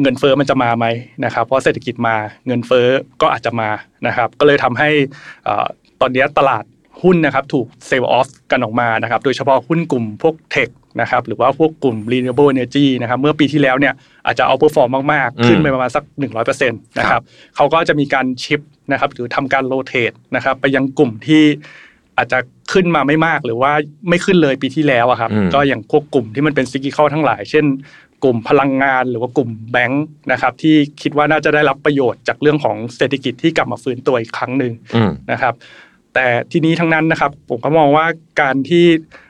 เงินเฟ้อมันจะมาไหมนะครับ เพราะเศรษฐกิจมาเงินเฟ้อก็อาจจะมานะครับ ก็เลยทำให้ตอนนี้ตลาดหุ้นนะครับถูก sell off กันออกมานะครับ โดยเฉพาะหุ้นกลุ่มพวก tech นะครับหรือว่าพวกกลุ่ม renewable energy นะครับเมื่อปีที่แล้วเนี่ยอาจจะ outperform มากอืมๆขึ้นไปประมาณสัก 100%นะครับเขาก็จะมีการ shift นะครับหรือทำการ rotate นะครับไปยังกลุ่มที่อาจจะขึ้นมาไม่มากหรือว่าไม่ขึ้นเลยปีที่แล้วอะครับอืมก็อย่างพวกกลุ่มที่มันเป็นซิกิเข้าทั้งหลาย เช่น กลุ่มพลังงานหรือว่ากลุ่มแบงค์นะครับที่คิดว่าน่าจะได้รับประโยชน์จากเรื่องของเศรษฐกิจที่กลับมาฟื้นตัวอีกครั้งหนึ่งอืมนะครับแต่ทั้งนี้ทั้งนั้นนะครับผมก็มองว่าการที่เอ่อ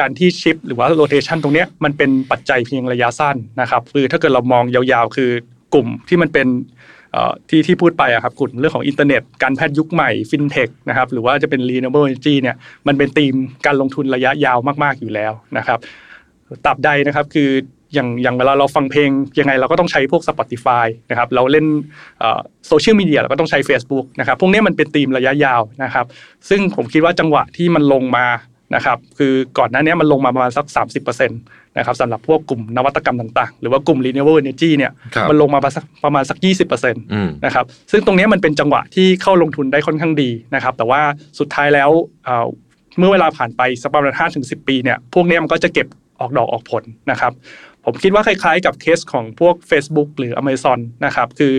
การที่ shift หรือว่า rotation ตรงนี้มันเป็นปัจจัยเพียงระยะสั้นนะครับคือถ้าเกิดเรามองยาวๆ คือกลุ่มที่มันเป็นที่ที่พูดไปอะครับกลุ่มเรื่องของอินเทอร์เน็ต การแพทย์ยุคใหม่ฟินเทคนะครับหรือว่าจะเป็น renewable energy เนี่ยมันเป็นธีมการลงทุนระยะยาวมากๆอยู่แล้วนะครับตราบใดนะครับคืออย่างอย่างเวลาเราฟังเพลงยังไงเราก็ต้องใช้พวก Spotify นะครับเราเล่นโซเชียลมีเดียเราก็ต้องใช้ Facebook นะครับพวกนี้มันเป็นธีมระยะยาวนะครับ ซึ่งผมคิดว่าจังหวะที่มันลงมา นะครับคือก่อนหน้านี้มันลงมาประมาณสัก 30%นะครับสำหรับพวกกลุ่มนวัตกรรมต่างๆ หรือว่ากลุ่ม renewable energy เนี่ยครับมันลงมาประมาณสักประมาณสัก20%อืมนะครับซึ่งตรงนี้มันเป็นจังหวะที่เข้าลงทุนได้ค่อนข้างดีนะครับแต่ว่าสุดท้ายแล้วเอ่อเมื่อเวลาผ่านไปสักประมาณห้าถึงสิปีเนี่ยพวกเนี้ยมันก็จะเก็บออกดอกออกผลนะครับผมคิดว่าคล้ายๆกับเคสของพวก Facebook หรือ Amazon นะครับคือ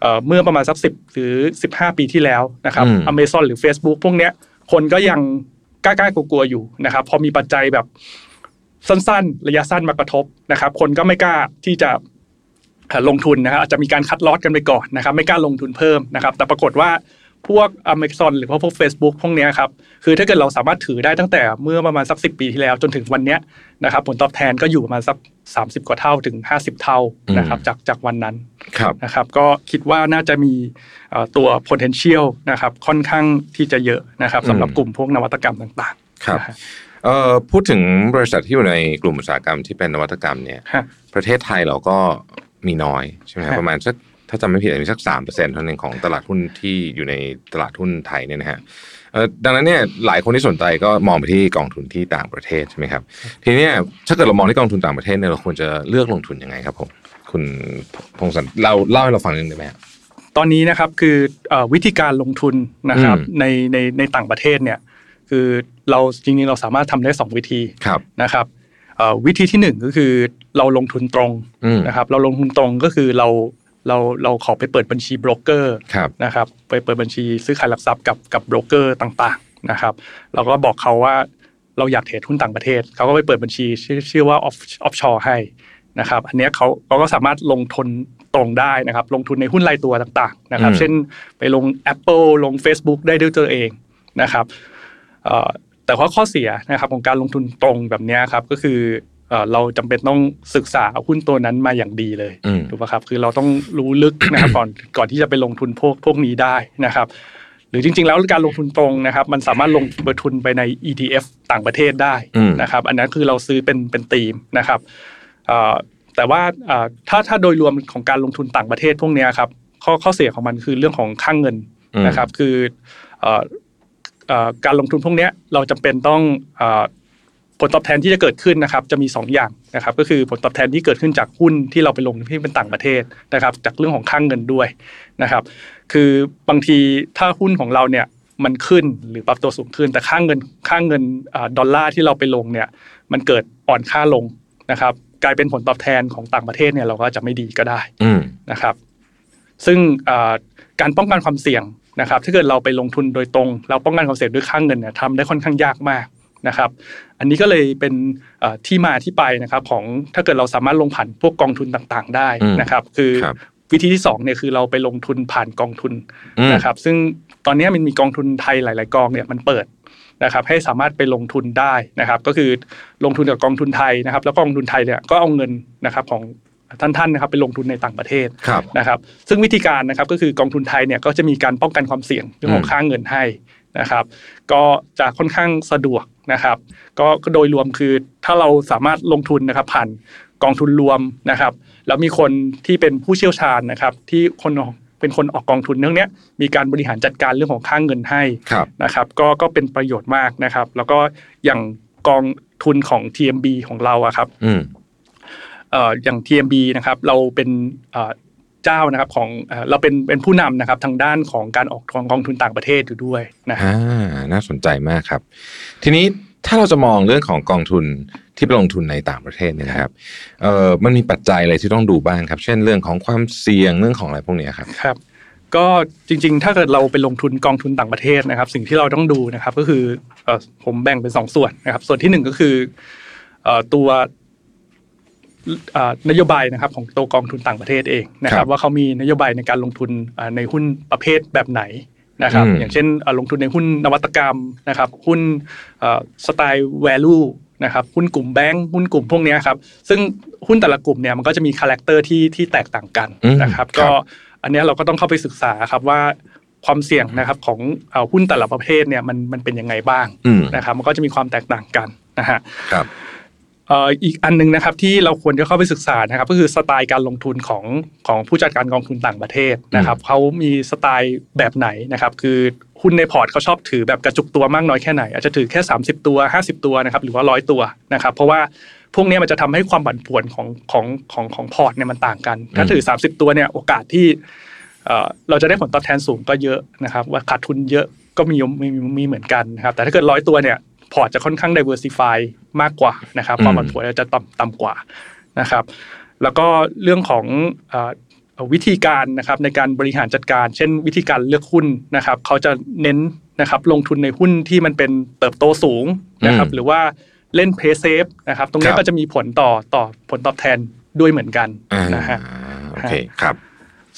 เอ่อเมื่อประมาณสัก10หรือ 15 ปีที่แล้วนะครับอืม Amazon หรือ Facebook พวกเนี้ยคนก็ยัง กล้าๆกลัวๆอยู่นะครับ พอมีปัจจัยแบบสั้นๆ ระยะสั้นมากระทบนะครับ คนก็ไม่กล้าที่จะลงทุนนะครับอาจจะมีการคัดลอสกันไปก่อนนะครับ ไม่กล้าลงทุนเพิ่มนะครับ แต่ปรากฏว่า พวก Amazon หรือพวก Facebook พวกนี้ครับคือถ้าเกิดเราสามารถถือได้ตั้งแต่เมื่อประมาณสักสิปีที่แล้วจนถึงวันนี้นะครับผลตอบแทนก็อยู่ประมาณสัก 30 กว่าเท่าถึง 50 เท่านะครับจากจากวันนั้นครับนะครับก็คิดว่าน่าจะมีตัว potential นะครับค่อนข้างที่จะเยอะนะครับสำหรับกลุ่มพวกนวัตกรรมต่างๆครับเอ่อพูดถึงบริษัทที่อยู่ในกลุ่มอุตสาหกรรมที่เป็นนวัตกรรมเนี่ยประเทศไทยเราก็มีน้อยใช่ไหมครับประมาณสัก ถ้าจำไม่ผิดมีสักสามเปอร์เซ็นต์เท่านั้นของตลาดหุ้นที่อยู่ในตลาดหุ้นไทยเนี่ยนะฮะดังนั้นเนี่ยหลายคนที่สนใจก็มองไปที่กองทุนที่ต่างประเทศใช่ไหมครับ ทีนี้ถ้าเกิดเรามองที่กองทุนต่างประเทศเนี่ยเราควรจะเลือกลงทุนยังไงครับผมคุณพงศสันเราเล่าให้เราฟังนิดนึงได้ไหมตอนนี้นะครับคือวิธีการลงทุนนะครับในในในต่างประเทศเนี่ยคือเราจริงๆเราสามารถทำได้ 2 วิธีนะครับวิธีที่ 1 ก็คือเราลงทุนตรงนะครับเราลงทุนตรงก็คือเรา เราเราขอไปเปิดบัญชีโบรกเกอร์นะครับไปเปิดบัญชีซื้อขายหลักทรัพย์กับกับโบรกเกอร์ต่างๆนะครับเราก็บอกเขาว่าเราอยากเทรดหุ้นต่างประเทศเขาก็ไปเปิดบัญชีชื่อชื่อว่า offshore ให้นะครับอันนี้เขาเขาก็สามารถลงทุนตรงได้นะครับ ลงทุนในหุ้นรายตัวต่างๆนะครับ เช่นไปลง Apple ลง Facebook ได้ด้วยตัวเองนะครับแต่ว่าข้อเสียนะครับของการลงทุนตรงแบบนี้ครับก็คือ เราจำเป็นต้องศึกษาหุ้นตัวนั้นมาอย่างดีเลยถูกไหมครับคือเราต้องรู้ลึกนะครับก่อนก่อนที่จะไปลงทุนพวกพวกนี้ได้นะครับ หรือจริง ๆ แล้วการลงทุนตรงนะครับ มันสามารถลงทุนไปใน ETF ต่างประเทศได้นะครับ อันนั้นคือเราซื้อเป็นเป็นธีมนะครับแต่ว่าถ้าถ้าโดยรวมของการลงทุนต่างประเทศพวกนี้ครับข้อข้อเสียของมันคือเรื่องของค่างเงินนะครับ คือการลงทุนพวกนี้เราจำเป็นต้อง ผลตอบแทนที่จะเกิดขึ้นนะครับจะมี 2 อย่างนะครับก็คือผลตอบแทนที่เกิดขึ้นจากหุ้นที่เราไปลงที่เป็นต่างประเทศนะครับ จากเรื่องของค่างเงินด้วยนะครับ คือบางทีถ้าหุ้นของเราเนี่ยมันขึ้นหรือปรับตัวสูงขึ้น แต่ค่างเงินค่างเงินดอลลาร์ที่เราไปลงเนี่ยมันเกิดอ่อนค่าลงนะครับ กลายเป็นผลตอบแทนของต่างประเทศเนี่ยเราก็จะไม่ดีก็ได้นะครับ ซึ่งการป้องกันความเสี่ยงนะครับ ถ้าเกิดเราไปลงทุนโดยตรง เราป้องกันความเสี่ยงด้วยค่างเงินเนี่ยทำได้ค่อนข้างยากมาก นะครับอันนี้ก็เลยเป็นที่มาที่ไปนะครับของถ้าเกิดเราสามารถลงผ่านพวกกองทุนต่างๆ ได้นะครับ คือวิธีที่2เนี่ยคือเราไปลงทุนผ่านกองทุนนะครับ ซึ่งตอนนี้มันมีกองทุนไทยหลาย ๆ กองเนี่ยมันเปิดนะครับให้สามารถไปลงทุนได้นะครับ ก็คือลงทุนกับกองทุนไทยนะครับ แล้วกองทุนไทยเนี่ยก็เอาเงินนะครับของท่านๆนะครับไปลงทุนในต่างประเทศนะครับ ซึ่งวิธีการนะครับก็คือกองทุนไทยเนี่ยก็จะมีการป้องกันความเสี่ยงเรื่องของค่าเงินให้นะครับ ก็จะค่อนข้างสะดวก นะครับก็โดยรวมคือถ้าเราสามารถลงทุนนะครับผ่านกองทุนรวมนะครับ แล้วมีคนที่เป็นผู้เชี่ยวชาญนะครับ ที่คนเป็นคนออกกองทุนเรื่องนี้มีการบริหารจัดการเรื่องของค่างเงินให้นะครับ ก็ก็เป็นประโยชน์มากนะครับ แล้วก็อย่างกองทุนของ TMB ของเราอะครับเอ่ออย่าง TMB นะครับ เราเป็น เจ้านะครับของเราเป็นเป็นผู้นำนะครับทางด้านของการออกทองกองทุนต่างประเทศอยู่ด้วยนะอ่าน่าสนใจมากครับ ทีนี้ถ้าเราจะมองเรื่องของกองทุนที่ไปลงทุนในต่างประเทศเนี่ยนะครับเอ่อมันมีปัจจัยอะไรที่ต้องดูบ้างครับ เช่นเรื่องของความเสี่ยงเรื่องของอะไรพวกนี้ครับครับ ก็จริง ๆ ถ้าเกิดเราไปลงทุนกองทุนต่างประเทศนะครับ สิ่งที่เราต้องดูนะครับก็คือผมแบ่งเป็น 2 ส่วนนะครับ ส่วนที่ 1 ก็คือตัว นโยบายนะครับของตัวกองทุนต่างประเทศเองนะครับ ว่าเขามีนโยบายในการลงทุนในหุ้นประเภทแบบไหนนะครับ อย่างเช่นลงทุนในหุ้นนวัตกรรมนะครับ หุ้นสไตล์ value นะครับหุ้นกลุ่มแบงค์หุ้นกลุ่มพวกนี้ครับซึ่งหุ้นแต่ละกลุ่มเนี่ยมันก็จะมี character ที่ที่แตกต่างกันนะครับ ก็อันนี้เราก็ต้องเข้าไปศึกษาครับว่าความเสี่ยงนะครับของหุ้นแต่ละประเภทเนี่ยมันมันเป็นยังไงบ้างนะครับ มันก็จะมีความแตกต่างกันนะฮะครับ อีกอันนึงนะครับที่เราควรจะเข้าไปศึกษานะครับ ก็คือสไตล์การลงทุนของของผู้จัดการกองทุนต่างประเทศนะครับเขามีสไตล์แบบไหนนะครับคือหุ้นในพอร์ตเขาชอบถือแบบกระจุกตัวมากน้อยแค่ไหน อาจจะถือแค่ 30 ตัว 50 ตัวนะครับหรือว่าร้อยตัวนะครับเพราะว่าพวกนี้มันจะทำให้ความผันผวนของของของของพอร์ตเนี่ยมันต่างกัน ถ้าถือ 30 ตัวเนี่ยโอกาสที่เราจะได้ผลตอบแทนสูงก็เยอะนะครับ ว่าขาดทุนเยอะก็มีมีมีเหมือนกันนะครับแต่ถ้าเกิดร้อยตัวเนี่ย พอร์ตจะค่อนข้าง diversify มากกว่านะครับความผันผวนจะต่ำต่ำกว่านะครับ แล้วก็เรื่องของวิธีการนะครับในการบริหารจัดการ เช่น วิธีการเลือกหุ้นนะครับเขาจะเน้นนะครับลงทุนในหุ้นที่มันเป็นเติบโตสูงนะครับ หรือว่าเล่น play safe นะครับ ตรงนี้ครับก็จะมีผลต่อต่อผลตอบแทนด้วยเหมือนกันอ่านะฮะโอเคครับ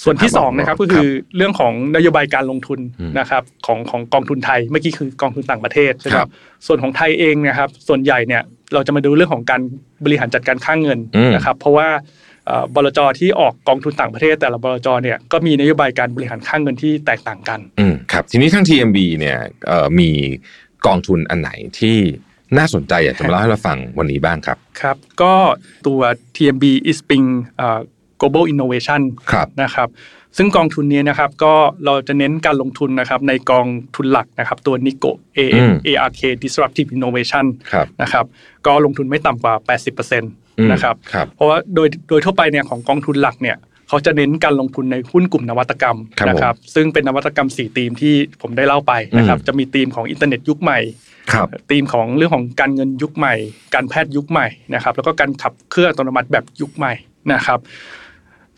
ส่วนที่ครับสองนะครับครับก็คือเรื่องของนโยบายการลงทุนอืมนะครับของของกองทุนไทยเมื่อกี้คือกองทุนต่างประเทศใช่ไหมคครัรับบส่วนของไทยเองนะครับ ส่วนใหญ่เนี่ยเราจะมาดูเรื่องของการบริหารจัดการค่างเงินอืมนะครับ เพราะว่าเอ่อบลจที่ออกกองทุนต่างประเทศ แต่ละบลจเนี่ยก็มีนโยบายการบริหารค่างเงินที่แตกต่างกันอืมครับทีนี้ทั้ง TMB เนี่ยเอ่อมีกองทุนอันไหนที่น่าสนใจอยากจะมาเล่าให้เราฟังวันนี้บ้างครับครับ ก็ตัว TMB e s p r i n g เอ่อ Global Innovation ครับนะครับซึ่งกองทุนนี้นะครับก็เราจะเน้นการลงทุนนะครับในกองทุนหลักนะครับตัว NICO อืม AM ARK Disruptive Innovation ครับนะครับก็ลงทุนไม่ต่ำกว่า 80%นอืมะครับครับเพราะว่าโดยโดยทั่วไปเนี่ยของกองทุนหลักเนี่ยเขาจะเน้นการลงทุนในหุ้นกลุ่มนวัตกรรมครับนะครับซึ่งเป็นนวัตกรรม 4 ธีมที่ผมได้เล่าไปนะครับอืมจะมีธีมของอินเทอร์เน็ตยุคใหม่ครับธีมของเรื่องของการเงินยุคใหม่ การแพทย์ยุคใหม่นะครับแล้วก็การขับเคลื่อนอัตโนมัติแบบยุคใหม่นะครับ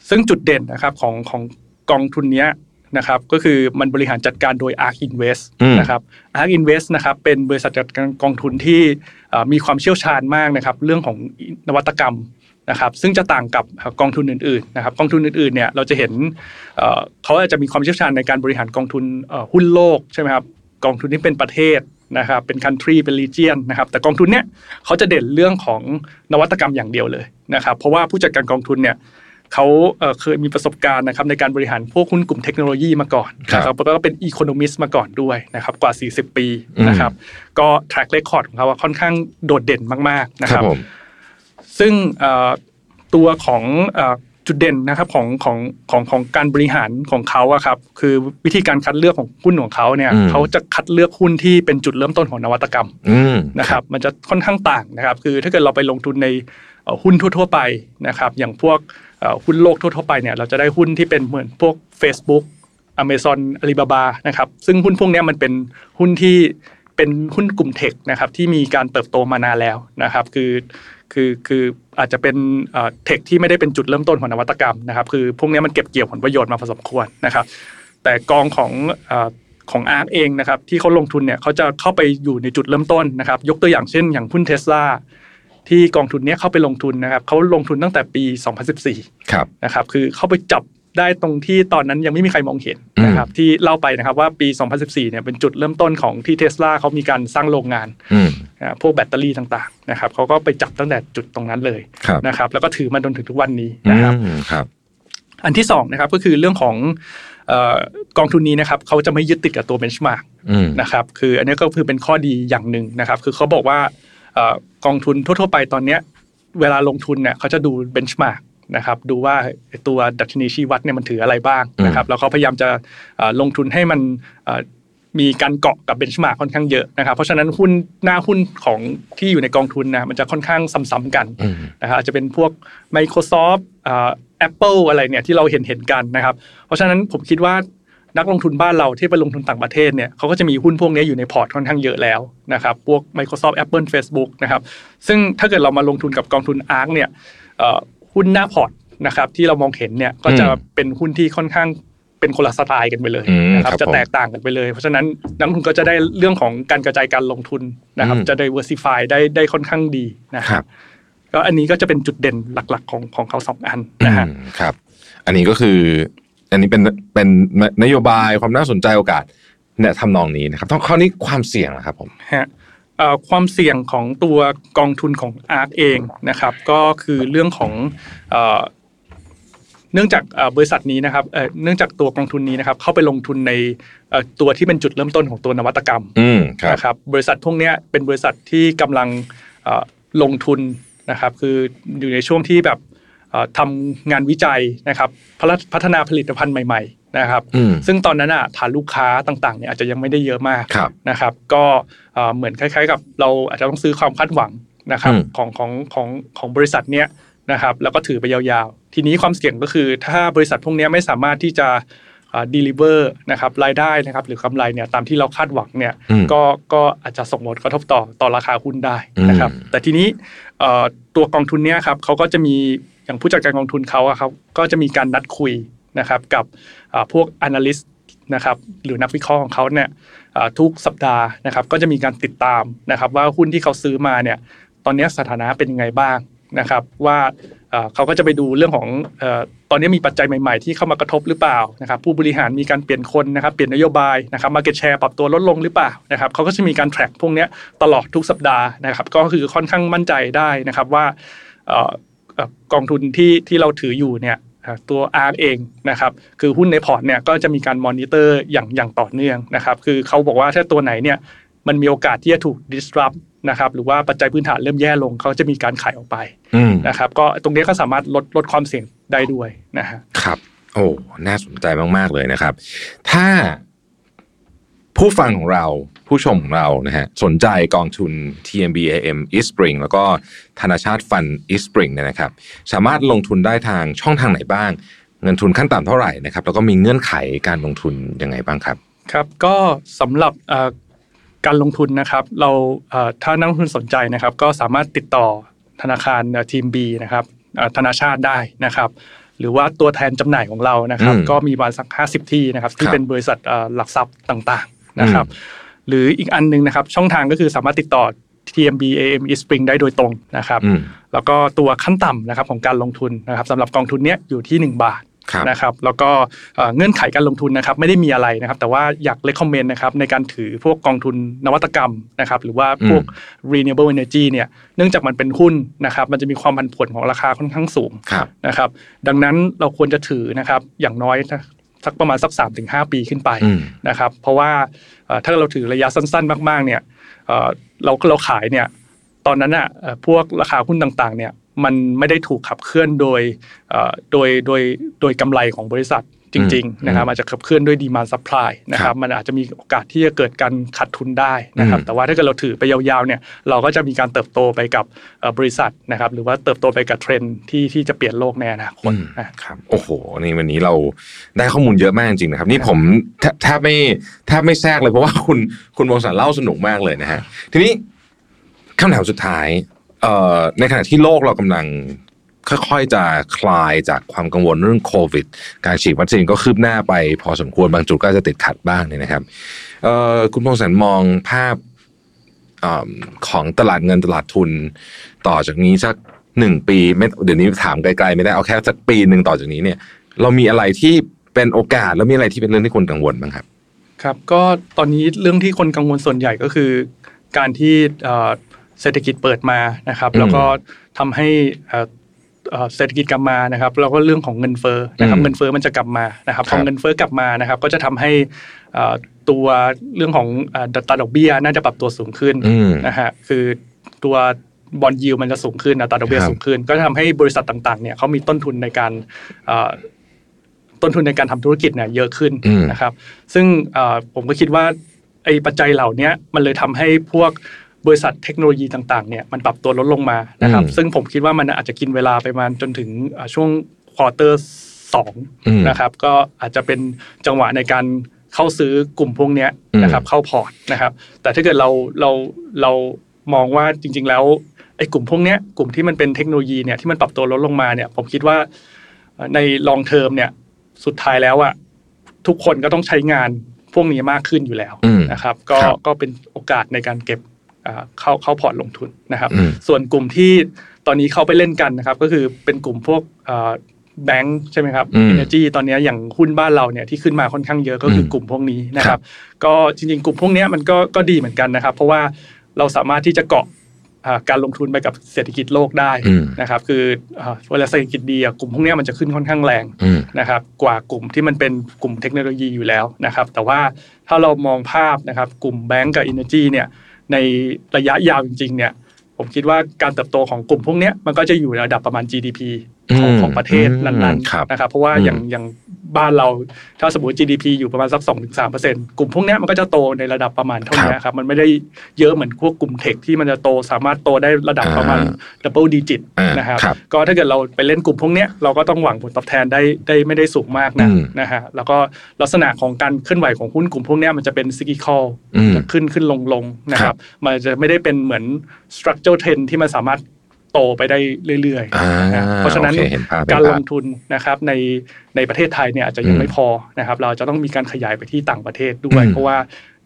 ซึ่งจุดเด่นนะครับของของกองทุนเนี้ยนะครับก็คือมันบริหารจัดการโดย ARK Invest อืมนะครับ ARK Invest นะครับเป็นบริษัทจัดการกองทุนที่เอ่อมีความเชี่ยวชาญมากนะครับเรื่องของนวัตกรรมนะครับซึ่งจะต่างกับกองทุนอื่นๆนะครับกองทุนอื่นๆเนี่ยเราจะเห็นเอ่อเขาอาจจะมีความเชี่ยวชาญในการบริหารกองทุนเอ่อหุ้นโลกใช่ไหมครับกองทุนที่เป็นประเทศนะครับเป็น country เป็น region นะครับแต่กองทุนเนี้ยเขาจะเด่นเรื่องของนวัตกรรมอย่างเดียวเลยนะครับเพราะว่าผู้จัดการกองทุนเนี่ย เขาเอ่อเคยมีประสบการณ์นะครับในการบริหารพวกหุ้นกลุ่มเทคโนโลยีมาก่อนครับนะครับแล้วก็เป็นอีโคโนมิสมาก่อนด้วยนะครับกว่า 40 ปีอืมนะครับ ก็ track record ของเขาว่าค่อนข้างโดดเด่นมากๆนะคครัรับบผมซึ่งเอ่อตัวของเอ่อจุดเด่นนะครับของของของของการบริหารของเขาอะครับคือวิธีการคัดเลือกของหุ้นของเขาเนี่ยอืมเขาจะคัดเลือกหุ้นที่เป็นจุดเริ่มต้นของนวัตกรรมอืมนะครับ มันจะค่อนข้างต่างนะครับ คือถ้าเกิดเราไปลงทุนในเอ่อหุ้นทั่ว ๆ ไปนะครับ อย่างพวกเอ่อ หุ้นโลกทั่วๆไปเนี่ยเราจะได้หุ้นที่เป็นเหมือนพวก Facebook Amazon Alibaba นะครับซึ่งหุ้นพวกนี้มันเป็นหุ้นที่เป็นหุ้นกลุ่มเทคนะครับที่มีการเติบโตมานานแล้วนะครับคือคือคืออาจจะเป็นเทคที่ไม่ได้เป็นจุดเริ่มต้นของนวัตกรรมนะครับคือพวกนี้มันเก็บเกี่ยวผลประโยชน์มาพอสมควรนะครับแต่กองของของอาร์เองนะครับที่เขาลงทุนเนี่ยเขาจะเข้าไปอยู่ในจุดเริ่มต้นนะครับยกตัวอย่างเช่น อย่างหุ้นเทสลา ที่กองทุนเนี้ยเข้าไปลงทุนนะครับเขาลงทุนตั้งแต่ปี 2014ครับนะครับคือเข้าไปจับได้ตรงที่ตอนนั้นยังไม่มีใครมองเห็นนะครับที่เล่าไปนะครับว่าปี 2014เนี่ยเป็นจุดเริ่มต้นของที่เทสลาเขามีการสร้างโรงงานอืมนะพวกแบตเตอรี่ต่างๆนะครับเขาก็ไปจับตั้งแต่จุดตรงนั้นเลยครับนะครับแล้วก็ถือมาจนถึงทุกวันนี้อืนะครับมครับอันที่สองนะครับก็คือเรื่องของเอ่อกองทุนนี้นะครับเขาจะไม่ยึดติดกับตัวเบนช์มาร์กอืมนะครับคืออันนี้ก็คือเป็นข้อดีอย่างหนึ่งนะครับคือเขาบอกว่าเอ่อ กองทุนทั่ว ๆ ไปตอนเนี้ยเวลาลงทุนเนี่ยเขาจะดูเบนช์มาร์กนะครับดูว่าไอ้ตัวดัชนีชี้วัดเนี่ยมันถืออะไรบ้างนะครับแล้วเขาพยายามจะเอ่อลงทุนให้มันเอ่อมีการเกาะกับ benchmark ค่อนข้างเยอะนะครับเพราะฉะนั้นหุ้นหน้าหุ้นของที่อยู่ในกองทุนนะมันจะค่อนข้างซ้ำๆกันอืมนะครับอาจจะเป็นพวก Microsoft อ่า Apple อะไรเนี่ยที่เราเห็นเห็นกันนะครับ เพราะฉะนั้นผมคิดว่า นักลงทุนบ้านเราที่ไปลงทุนต่างประเทศเนี่ยเขาก็จะมีหุ้นพวกนี้อยู่ในพอร์ตค่อนข้างเยอะแล้วนะครับพวก Microsoft Apple Facebook นะครับซึ่งถ้าเกิดเรามาลงทุนกับกองทุน ARK เนี่ยเอ่อหุ้นหน้าพอร์ตนะครับที่เรามองเห็นเนี่ยก็จะอืมเป็นหุ้นที่ค่อนข้างเป็นคนละสไตล์กันไปเลยอืมนะครับครับจะผมแตกต่างกันไปเลย เพราะฉะนั้นนักลงทุนก็จะได้เรื่องของการกระจายการลงทุนนะครับอืมจะ diversify ได้ได้ค่อนข้างดีนะคครัรับบก็อันนี้ก็จะเป็นจุดเด่นหลักๆ ของของเขาสองอันนะฮะอืมครับอันนี้ก็คือ อันนี้เป็นเป็นนโยบายความน่าสนใจโอกาสเนี่ยทำนองนี้นะครับต้องคราวนี้ความเสี่ยงนะครับผมฮะเอ่อความเสี่ยงของตัวกองทุนของอาร์ตเองนะครับ ก็คือเรื่องของเอ่อเนื่องจากเอ่อบริษัทนี้นะครับเอ่อเนื่องจากตัวกองทุนนี้นะครับ เข้าไปลงทุนในเอ่อตัวที่เป็นจุดเริ่มต้นของตัวนวัตกรรมอืมครับนะครับ บริษัทพวกเนี้ยเป็นบริษัทที่กำลังเอ่อลงทุนนะครับ คืออยู่ในช่วงที่แบบเอ่อ ทำงานวิจัยนะครับพัฒพัฒนาผลิตภัณฑ์ใหม่ ๆ นะครับอืมซึ่งตอนนั้นอะฐานลูกค้าต่างๆเนี่ยอาจจะยังไม่ได้เยอะมากครับนะครับ ก็เอ่อเหมือนคล้ายๆ กับเราอาจจะต้องซื้อความคาดหวังนะครับอืมของของของของบริษัทเนี้ยนะครับแล้วก็ถือไปยาวๆ ทีนี้ความเสี่ยงก็คือถ้าบริษัทพวกเนี้ยไม่สามารถที่จะดีลิเวอร์นะครับรายได้นะครับหรือกำไรเนี่ยตามที่เราคาดหวังเนี่ยอืมก็ก็อาจจะส่งผลกระทบต่อต่อราคาหุ้นได้นะครับอืมแต่ทีนี้เอ่อตัวกองทุนเนี้ยครับเขาก็จะมี อย่างผู้จัดการกองทุนเขาครับก็จะมีการนัดคุยนะครับกับพวก analyst นะครับหรือนักวิเคราะห์ของเขาเนี่ยทุกสัปดาห์นะครับก็จะมีการติดตามนะครับว่าหุ้นที่เขาซื้อมาเนี่ยตอนนี้สถานะเป็นยังไงบ้างนะครับว่าเขาก็จะไปดูเรื่องของตอนนี้มีปัจจัยใหม่ๆ ที่เข้ามากระทบหรือเปล่านะครับผู้บริหารมีการเปลี่ยนคนนะครับเปลี่ยนนโยบายนะครับมาเก็ตแชร์ปรับตัวลดลงหรือเปล่านะครับเขาก็จะมีการแทร็กพวกนี้ตลอดทุกสัปดาห์นะครับก็คือค่อนข้างมั่นใจได้นะครับว่า กองทุนที่ที่เราถืออยู่เนี่ยอ่าตัว R เองนะครับคือหุ้นในพอร์ตเนี่ยก็จะมีการมอนิเตอร์อย่างอย่างต่อเนื่องนะครับคือเขาบอกว่าถ้าตัวไหนเนี่ยมันมีโอกาสที่จะถูก disrupt นะครับหรือว่าปัจจัยพื้นฐานเริ่มแย่ลงเขาจะมีการขายออกไปอืมนะครับก็ตรงนี้ก็สามารถลดลดความเสี่ยงได้ด้วยนะฮะครับโอ้น่าสนใจมาก ๆ เลยนะครับ ถ้า ผู้ฟังของเราผู้ชมของเรานะฮะสนใจกองทุน TMBAM Eastspring แล้วก็ธนาชาติฟัน eSpring เนี่ยนะครับ สามารถลงทุนได้ทางช่องทางไหนบ้าง เงินทุนขั้นต่ำเท่าไหร่นะครับ แล้วก็มีเงื่อนไขการลงทุนยังไงบ้างครับ ครับก็สำหรับเอ่อการลงทุนนะครับ เราเอ่อถ้านักลงทุนสนใจนะครับ ก็สามารถติดต่อธนาคารทีม B นะครับเอ่อธนาชาติได้นะครับหรือว่าตัวแทนจำหน่ายของเรานะครับอืมก็มีประมาณสัก 50 ที่นะครับ ที่ครับเป็นบริษัทเอ่อหลักทรัพย์ต่างๆ นะครับ หรืออีกอันหนึงนะครับ ช่องทางก็คือสามารถติดต่อ TMB AM eSpring ได้โดยตรงนะครับอืมแล้วก็ตัวขั้นต่ำนะครับของการลงทุนนะครับสำหรับกองทุนเนี้ยอยู่ที่ 1 บาทครับนะครับแล้วก็เอ่อเงื่อนไขการลงทุนนะครับไม่ได้มีอะไรนะครับ แต่ว่าอยากเล c คอมเมนต์นะครับในการถือพวกกองทุนนวัตกรรมนะครับหรือว่าพวก renewable energy เนี่ยเนื่องจากมันเป็นหุ้นนะครับมันจะมีความผันผวนของราคาค่อนข้างสูงครับนะครับดังนั้นเราควรจะถือนะครับอย่างน้อย สักประมาณสัก3-5ปีขึ้นไปอืมนะครับ เพราะว่าเอ่อถ้าเราถือระยะสั้น ๆ มาก ๆ เนี่ยเอ่อเราเราขายเนี่ยตอนนั้นอะเอ่อพวกราคาหุ้นต่างๆ เนี่ยมันไม่ได้ถูกขับเคลื่อนโดยเอ่อโดยโดยโดยกำไรของบริษัท จริงอืมๆนะครับอาจจะขับเคลื่อนด้วย demand supply นะครับมันอาจจะมีโอกาสที่จะเกิดการขาดทุนได้นะครับอืมแต่ว่าถ้าเกิดเราถือไปยาวๆเนี่ยเราก็จะมีการเติบโตไปกับเอ่อบริษัทนะครับหรือว่าเติบโตไปกับเทรนด์ที่ที่จะเปลี่ยนโลกในอนาคตอืมนะครับโอ้โหนี่วันนี้เราได้ข้อมูลเยอะมากจริงๆนะครับ นี่ผมแทแทบไม่แทบไม่แทรกเลยเพราะว่าคุณคุณวงศารเล่าสนุกมากเลยนะฮะทีนี้คำถามสุดท้ายเอ่อในขณะที่โลกเรากำลัง ค่อยๆ จะคลายจากความกังวลเรื่องโควิด การฉีดวัคซีนก็คืบหน้าไป พอสมควรบางจุดก็จะติดขัดบ้างเนี่ยนะครับเอ่อคุณพงศารมองภาพเอิ่มของตลาดเงินตลาดทุน ต่อจากนี้สักหนึ่งปีไม่เดี๋ยวนี้ถามไกลๆไม่ได้เอาแค่สักปีหนึ่งต่อจากนี้เนี่ย เรามีอะไรที่เป็นโอกาสแล้วมีอะไรที่เป็นเรื่องที่คนกังวลบ้างครับ ครับก็ตอนนี้เรื่องที่คนกังวลส่วนใหญ่ก็คือ การที่เอ่อเศรษฐกิจเปิดมานะครับอืมแล้วก็ทำให้ เอ่อเอ่อเศรษฐกิจกลับมานะครับแล้วก็เรื่องของเงินเฟ้อนะครับอืมเงินเฟ้อมันจะกลับมานะครับคพรับอเงินเฟ้อกลับมานะครับ ก็จะทำให้เอ่อตัวเรื่องของเอ่ออัตราดอกเบี้ยน่าจะปรับตัวสูงขึ้นอืมนะฮะคือตัวบอลยิวมันจะสูงขึ้นอัตราดอกเบี้ยครับสูงขึ้น ก็จะทำให้บริษัทต่างๆเนี่ยเขามีต้นทุนในการเอ่อต้นทุนในการทำธุรกิจเนี่ยเยอะขึ้นอืมนะครับ ซึ่งเอ่อผมก็คิดว่าไอ้ปัจจัยเหล่านี้มันเลยทำให้พวก บริษัทเทคโนโลยีต่างๆเนี่ยมันปรับตัวลดลงมานะครับอืมซึ่งผมคิดว่ามันอาจจะกินเวลาไปประมาณจนถึงเอ่อช่วงควอเตอร์สองอืมนะครับ ก็อาจจะเป็นจังหวะในการเข้าซื้อกลุ่มพวกเนี้ยนะครับ เข้าพอร์ตนะครับ แต่ถ้าเกิดเราเราเรามองว่าจริง ๆ แล้วไอ้กลุ่มพวกเนี้ยกลุ่มที่มันเป็นเทคโนโลยีเนี่ยที่มันปรับตัวลดลงมาเนี่ย ผมคิดว่าเอ่อใน long term เนี่ยสุดท้ายแล้วอะทุกคนก็ต้องใช้งานพวกนี้มากขึ้นอยู่แล้วอืมนะครับ ก็ครับก็เป็นโอกาสในการเก็บอ่า เข้าเข้าพอร์ตลงทุนนะครับอืมส่วนกลุ่มที่ตอนนี้เข้าไปเล่นกันนะครับ ก็คือเป็นกลุ่มพวกแบงค์ใช่ไหมครับอืม Energy ตอนนี้อย่างหุ้นบ้านเราเนี่ยที่ขึ้นมาค่อนข้างเยอะก็คืออมกลุ่มพวกนี้นะคครัรับบก็จริงๆ กลุ่มพวกเนี้ยมันก็ก็ดีเหมือนกันนะครับ เพราะว่าเราสามารถที่จะเกาะอ่าการลงทุนไปกับเศรษฐกิจโลกได้อืมนะครับ คืออ่าเวลาเศรษฐกิจดีอะกลุ่มพวกเนี้ยมันจะขึ้นค่อนข้างแรงอืมนะครับ กว่ากลุ่มที่มันเป็นกลุ่มเทคโนโลยีอยู่แล้วนะครับ แต่ว่าถ้าเรามองภาพนะครับ กลุ่มแบงก์กับ Energy เนี่ย ในระยะยาวจริงๆเนี่ยผมคิดว่าการเติบโตของกลุ่มพวกนี้มันก็จะอยู่ในระดับประมาณ GDP ของอืมของประเทศนั้นอืมครับๆนะครับเพราะว่าอืมอย่างอย่างบ้านเราถ้าสมมติ GDP อยู่ประมาณสัก2-3%กลุ่มพวกเนี้ยมันก็จะโตในระดับประมาณเท่านี้ครับมันไม่ได้เยอะเหมือนพวกกลุ่มเทคที่มันจะโตสามารถโตได้ระดับประมาณ double digit อ่านนะครับครับก็ถ้าเกิดเราไปเล่นกลุ่มพวกเนี้ยเราก็ต้องหวังผลตอบแทนได้ได้ไม่ได้สูงมากนะอืมนะฮะแล้วก็ลักษณะของการเคลื่อนไหวของหุ้นกลุ่มพวกเนี้ยมันจะเป็น cyclical อืมจะขึ้นขึ้นลงลงนะคครัรับบมันจะไม่ได้เป็นเหมือน structural trend ที่มันสามารถ โตไปได้เรื่อยอ่าๆนะเพราะฉะนั้นโอเคเห็นภาพเห็นภาพการลงทุนนะครับในในประเทศไทยเนี่ยอาจจะยังอืมไม่พอนะครับ เราจะต้องมีการขยายไปที่ต่างประเทศด้วยอืมเพราะว่า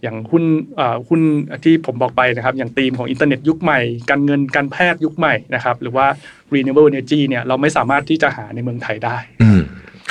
อย่างหุ้นเอ่อหุ้นที่ผมบอกไปนะครับ อย่างธีมของอินเทอร์เน็ตยุคใหม่ การเงินการแพทย์ยุคใหม่นะครับ หรือว่า renewable energy เนี่ยเราไม่สามารถที่จะหาในเมืองไทยได้อืม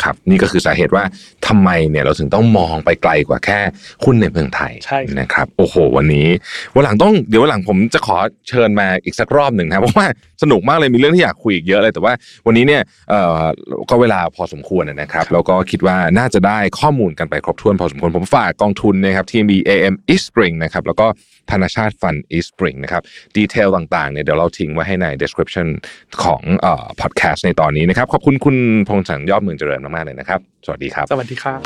ครับนี่ก็คือสาเหตุว่า ทำไมเนี่ยเราถึงต้องมองไปไกลกว่าแค่หุ้นในเมืองไทยใช่ครับนะครับโอ้โห วันนี้วันหลังต้องเดี๋ยววันหลังผมจะขอเชิญมาอีกสักรอบหนึ่งนะครับเพราะว่าสนุกมากเลยมีเรื่องที่อยากคุยอีกเยอะเลยแต่ว่าวันนี้เนี่ยเอ่อก็เวลาพอสมควรนะครับ แล้วก็คิดว่าน่าจะได้ข้อมูลกันไปครบถ้วนพอสมควรผมฝากกองทุนนะครับ TMB AM East Spring นะครับแล้วก็ธนาชาติฟัน East Spring นะครับดีเทลต่างๆเนี่ยเดี๋ยวเราทิ้งไว้ให้ใน description ของเอ่อ podcast ในตอนนี้นะครับขอบคุณคุณพงษ์สังยอดเมืองเจริญมากๆเลยนะครับ สวัสดีครับ สวัสดีครับ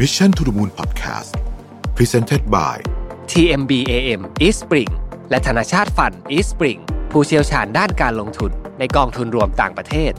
Mission to the Moon Podcast Presented by TMB AM East Spring และธนาชาติฟัน East Spring ผู้เชี่ยวชาญด้านการลงทุนในกองทุนรวมต่างประเทศ